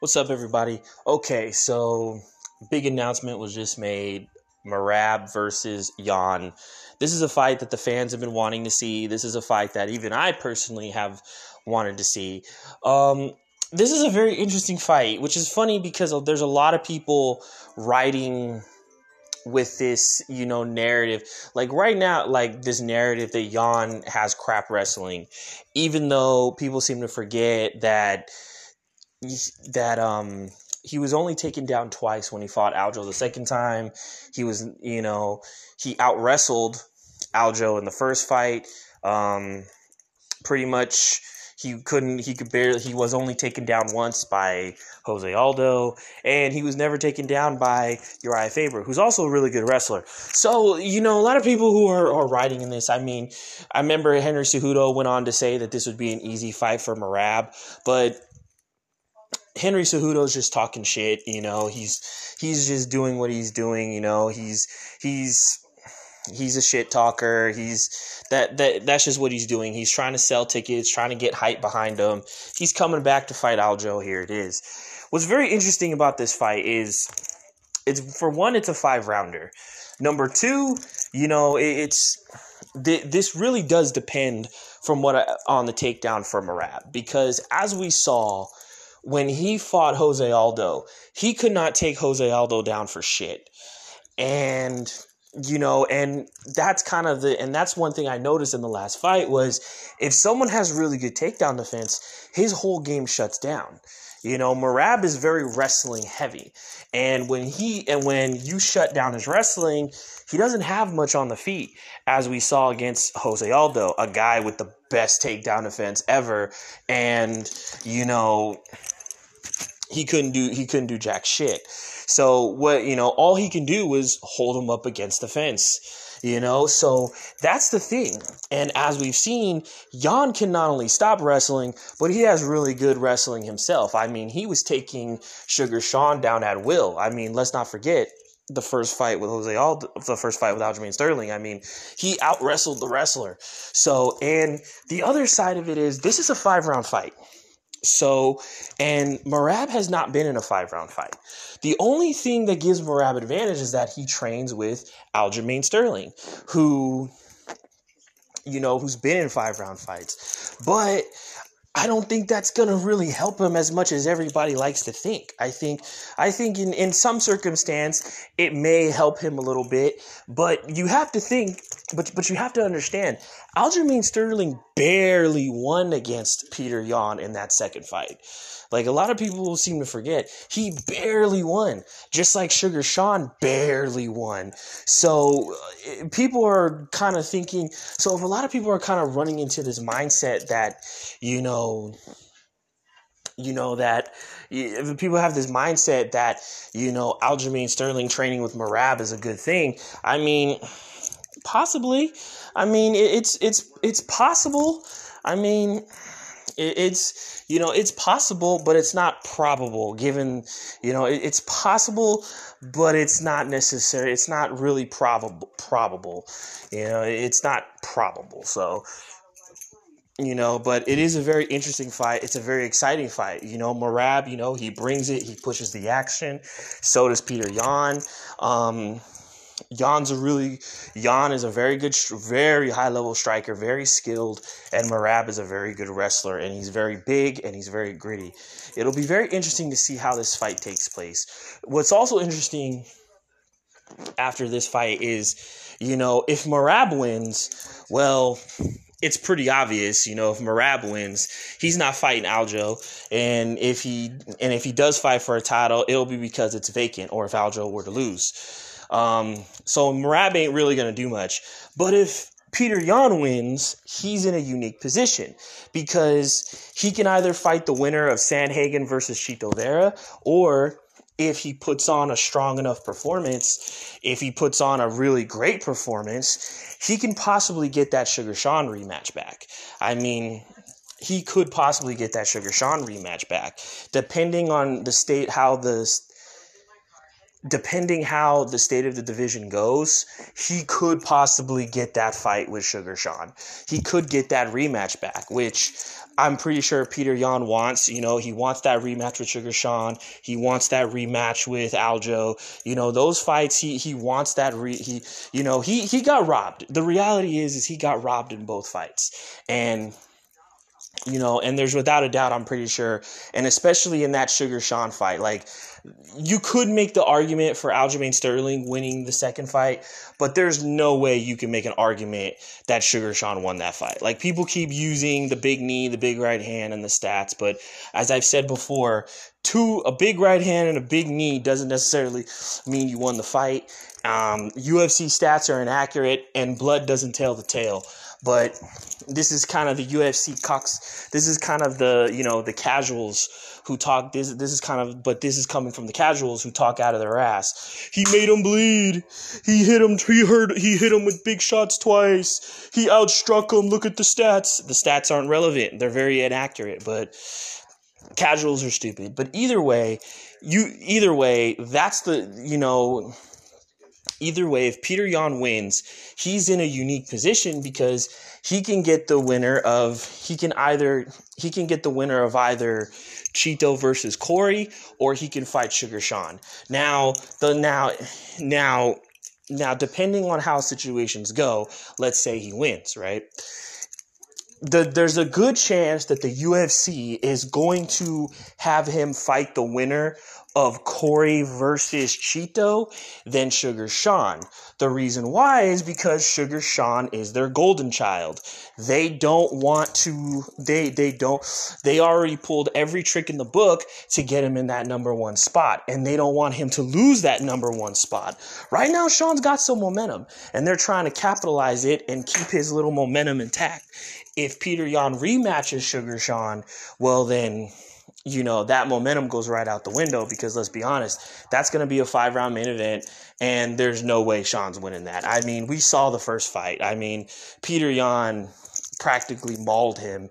What's up, everybody? Okay, so big announcement was just made Merab versus Yan. This is a fight that the fans have been wanting to see. This is a fight that even I personally have wanted to see. Um, this is a very interesting fight, which is funny because there's a lot of people writing with this, you know, narrative. Like right now, like this narrative that Yan has crap wrestling, even though people seem to forget that that um he was only taken down twice when he fought Aljo. The second time, he was, you know, he out wrestled Aljo in the first fight. Um, pretty much, he couldn't, he could barely, he was only taken down once by Jose Aldo, and he was never taken down by Urijah Faber, who's also a really good wrestler. So, you know, a lot of people who are, are writing in this, I mean, I remember Henry Cejudo went on to say that this would be an easy fight for Merab, but Henry Cejudo's just talking shit, you know. He's he's just doing what he's doing, you know. He's he's he's a shit talker. He's that that that's just what he's doing. He's trying to sell tickets, trying to get hype behind him. He's coming back to fight Aljo. Here it is. What's very interesting about this fight is it's for one, it's a five rounder. Number two, you know, it's this really does depend from what I, on the takedown for Merab because as we saw when he fought Jose Aldo, he could not take Jose Aldo down for shit. And you know, and that's kind of the and that's one thing I noticed in the last fight was if someone has really good takedown defense, his whole game shuts down. You know, Merab is very wrestling heavy. And when he and when you shut down his wrestling, he doesn't have much on the feet, as we saw against Jose Aldo, a guy with the best takedown defense ever. And, you know, he couldn't do he couldn't do jack shit. So what you know, all he can do is hold him up against the fence. You know, so that's the thing. And as we've seen, Yan can not only stop wrestling, but he has really good wrestling himself. I mean, he was taking Sugar Sean down at will. I mean, let's not forget the first fight with Jose Aldo, the first fight with Aljamain Sterling. I mean, he out wrestled the wrestler. So, and the other side of it is this is a five round fight. So, and Merab has not been in a five round fight. The only thing that gives Merab advantage is that he trains with Aljamain Sterling, who, you know, who's been in five round fights. But I don't think that's going to really help him as much as everybody likes to think. I think I think in, in some circumstance it may help him a little bit, but you have to think but but you have to understand Aljamain Sterling barely won against Peter Yan in that second fight. Like a lot of people seem to forget, he barely won, just like Sugar Sean barely won. So uh, people are kind of thinking. So if a lot of people are kind of running into this mindset that, you know, you know that if people have this mindset that you know Aljamain Sterling training with Merab is a good thing. I mean, possibly. I mean, it's it's it's possible. I mean, it's you know it's possible but it's not probable given you know it's possible but it's not necessary. It's not really probable probable. You know it's not probable so you know but it is a very interesting fight. It's a very exciting fight. You know Merab you know he brings it he pushes the action. So does Peter Yan. Um Yan's a really Yan is a very good, very high level striker, very skilled, and Merab is a very good wrestler, and he's very big and he's very gritty. It'll be very interesting to see how this fight takes place. What's also interesting after this fight is, you know, if Merab wins, well, it's pretty obvious, you know, if Merab wins, he's not fighting Aljo, and if he and if he does fight for a title, it'll be because it's vacant, or if Aljo were to lose. Um, so Merab ain't really going to do much. But if Peter Yan wins, he's in a unique position because he can either fight the winner of Sandhagen versus Chito Vera, or if he puts on a strong enough performance, if he puts on a really great performance, he can possibly get that Sugar Sean rematch back. I mean, he could possibly get that Sugar Sean rematch back, depending on the state, how the depending how the state of the division goes, he could possibly get that fight with Sugar Sean. He could get that rematch back, which I'm pretty sure Peter Yan wants, you know, he wants that rematch with Sugar Sean. He wants that rematch with Aljo. You know, those fights, he he wants that re he you know, he he got robbed. The reality is is he got robbed in both fights. And you know, and there's without a doubt, I'm pretty sure, and especially in that Sugar Sean fight, like you could make the argument for Aljamain Sterling winning the second fight, but there's no way you can make an argument that Sugar Sean won that fight. Like people keep using the big knee, the big right hand, and the stats, but as I've said before, two a big right hand and a big knee doesn't necessarily mean you won the fight. Um, UFC stats are inaccurate, and blood doesn't tell the tale. But this is kind of the UFC cocks. This is kind of the you know the casuals who talk. This this is kind of but this is coming from the casuals who talk out of their ass. He made him bleed. He hit him. He hurt. He hit him with big shots twice. He outstruck him. Look at the stats. The stats aren't relevant. They're very inaccurate. But casuals are stupid. But either way, you either way, that's the you know either way, if Peter Yan wins, he's in a unique position because he can get the winner of he can either he can get the winner of either Chito versus Corey or he can fight Sugar Sean. Now the now now now depending on how situations go, let's say he wins, right? The, there's a good chance that the UFC is going to have him fight the winner of Corey versus Chito than Sugar Sean. The reason why is because Sugar Sean is their golden child. They don't want to they they don't they already pulled every trick in the book to get him in that number 1 spot and they don't want him to lose that number 1 spot. Right now Sean's got some momentum and they're trying to capitalize it and keep his little momentum intact. If Peter Yan rematches Sugar Sean, well then you know, that momentum goes right out the window because let's be honest, that's going to be a five round main event, and there's no way Sean's winning that. I mean, we saw the first fight. I mean, Peter Yan practically mauled him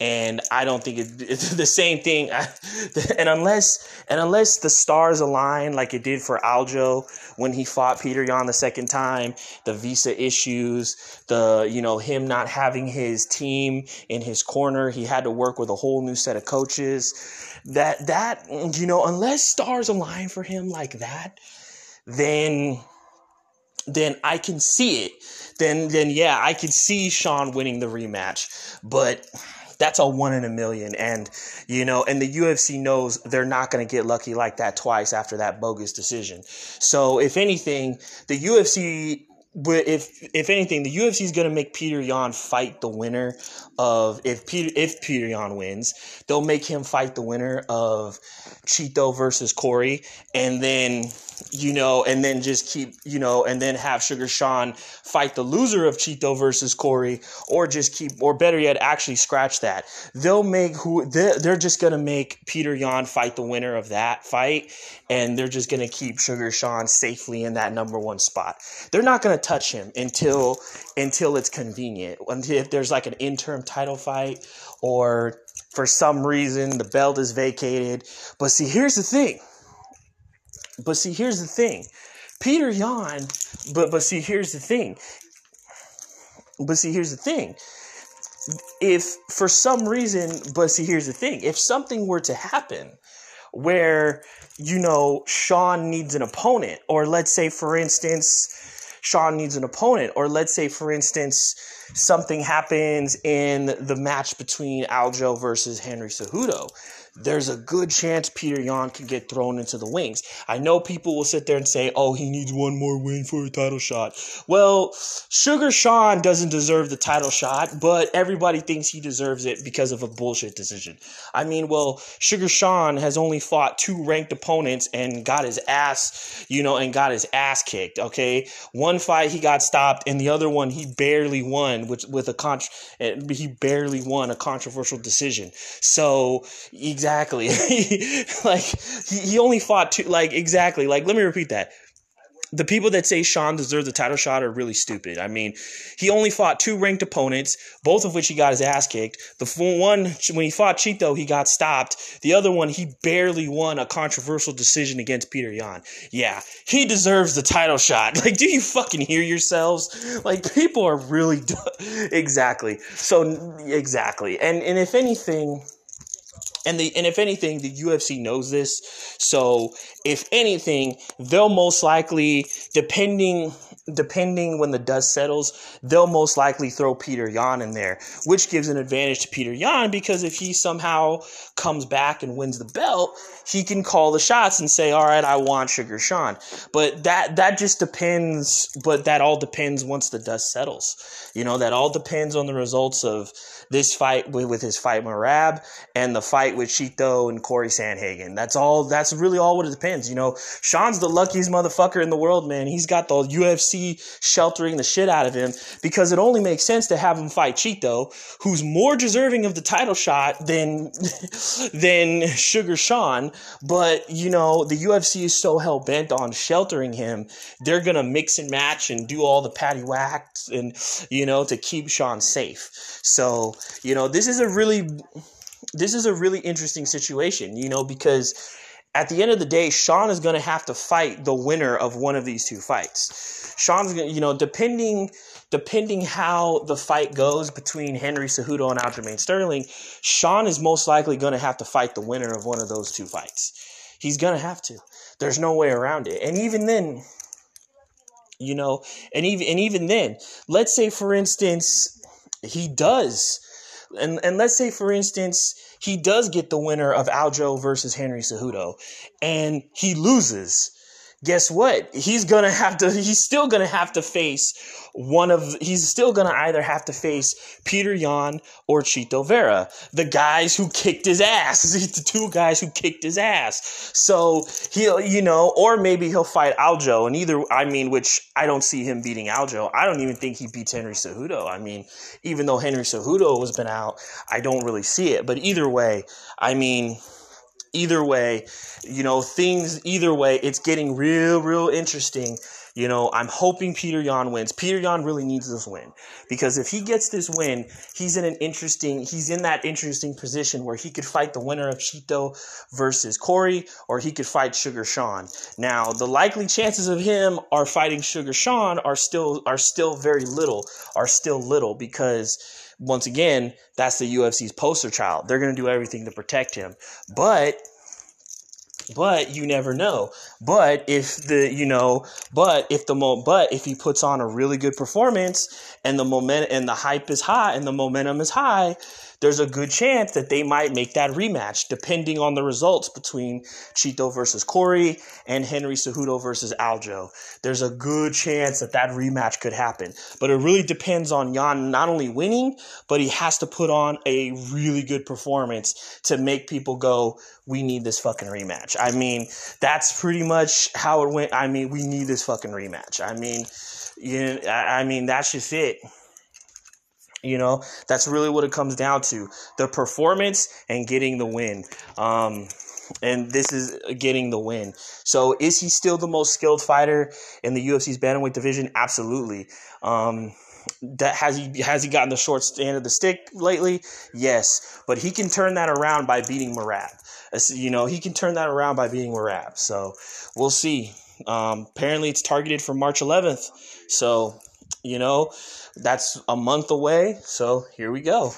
and I don't think it, it's the same thing. and unless and unless the stars align like it did for Aljo when he fought Peter Yan the second time, the visa issues, the you know him not having his team in his corner, he had to work with a whole new set of coaches. That that you know unless stars align for him like that, then then I can see it. Then then yeah, I can see Sean winning the rematch. But that's a one in a million. And, you know, and the UFC knows they're not going to get lucky like that twice after that bogus decision. So, if anything, the UFC if if anything, the UFC is going to make Peter Yan fight the winner of if Peter if Peter Yan wins, they'll make him fight the winner of Chito versus Corey, and then you know, and then just keep, you know, and then have Sugar Sean fight the loser of Chito versus Corey, or just keep, or better yet, actually scratch that. They'll make who they're, they're just gonna make Peter Yan fight the winner of that fight, and they're just gonna keep Sugar Sean safely in that number one spot. They're not gonna touch him until until it's convenient. If there's like an interim title fight, or for some reason the belt is vacated. But see, here's the thing but see, here's the thing. Peter Yan, but but see, here's the thing. But see, here's the thing. If for some reason, but see, here's the thing. If something were to happen where, you know, Sean needs an opponent, or let's say, for instance, Sean needs an opponent, or let's say, for instance, something happens in the match between Aljo versus Henry Cejudo there's a good chance Peter Yan can get thrown into the wings. I know people will sit there and say, oh, he needs one more win for a title shot. Well, Sugar Sean doesn't deserve the title shot, but everybody thinks he deserves it because of a bullshit decision. I mean, well, Sugar Sean has only fought two ranked opponents and got his ass, you know, and got his ass kicked, okay? One fight he got stopped, and the other one he barely won, which with a con- he barely won a controversial decision. So, exactly Exactly. like he, he only fought two like exactly. Like let me repeat that. The people that say Sean deserves a title shot are really stupid. I mean, he only fought two ranked opponents, both of which he got his ass kicked. The one when he fought Chito, he got stopped. The other one, he barely won a controversial decision against Peter Yan. Yeah, he deserves the title shot. Like, do you fucking hear yourselves? Like, people are really exactly. So exactly, and and if anything and the and if anything, the UFC knows this. So if anything, they'll most likely, depending depending when the dust settles, they'll most likely throw Peter Yan in there, which gives an advantage to Peter Yan because if he somehow comes back and wins the belt, he can call the shots and say, "All right, I want Sugar Sean." But that that just depends. But that all depends once the dust settles. You know, that all depends on the results of this fight with, with his fight Merab and the fight with Chito and Corey Sandhagen. That's all. That's really all what it depends. You know, Sean's the luckiest motherfucker in the world, man. He's got the UFC sheltering the shit out of him because it only makes sense to have him fight Chito, who's more deserving of the title shot than than Sugar Sean. But you know, the UFC is so hell bent on sheltering him, they're gonna mix and match and do all the patty whacks and you know to keep Sean safe. So you know, this is a really this is a really interesting situation, you know, because at the end of the day, Sean is going to have to fight the winner of one of these two fights. Sean's going to, you know, depending depending how the fight goes between Henry Cejudo and Aljamain Sterling, Sean is most likely going to have to fight the winner of one of those two fights. He's going to have to. There's no way around it. And even then, you know, and even and even then, let's say for instance, he does and and let's say for instance he does get the winner of Aljo versus Henry Cejudo and he loses guess what? He's gonna have to. He's still gonna have to face one of. He's still gonna either have to face Peter Yan or Chito Vera, the guys who kicked his ass. the two guys who kicked his ass. So he'll, you know, or maybe he'll fight Aljo. And either, I mean, which I don't see him beating Aljo. I don't even think he beats Henry Cejudo. I mean, even though Henry Cejudo has been out, I don't really see it. But either way, I mean either way, you know, things either way, it's getting real, real interesting. You know, I'm hoping Peter Yan wins. Peter Yan really needs this win because if he gets this win, he's in an interesting, he's in that interesting position where he could fight the winner of Chito versus Corey, or he could fight Sugar Sean. Now, the likely chances of him are fighting Sugar Sean are still are still very little, are still little because once again, that's the UFC's poster child. They're going to do everything to protect him. But but you never know. But if the you know, but if the mo, but if he puts on a really good performance and the moment and the hype is high and the momentum is high, there's a good chance that they might make that rematch depending on the results between Chito versus Corey and Henry Cejudo versus Aljo. There's a good chance that that rematch could happen. But it really depends on Yan not only winning, but he has to put on a really good performance to make people go, we need this fucking rematch. I mean, that's pretty much how it went. I mean, we need this fucking rematch. I mean, you know, I mean, that's just it. You know, that's really what it comes down to the performance and getting the win. Um, and this is getting the win. So, is he still the most skilled fighter in the UFC's bantamweight division? Absolutely. Um, that has he has he gotten the short stand of the stick lately? Yes, but he can turn that around by beating Merab. You know, he can turn that around by beating Merab. So we'll see. Um, apparently, it's targeted for March 11th. So you know, that's a month away. So here we go.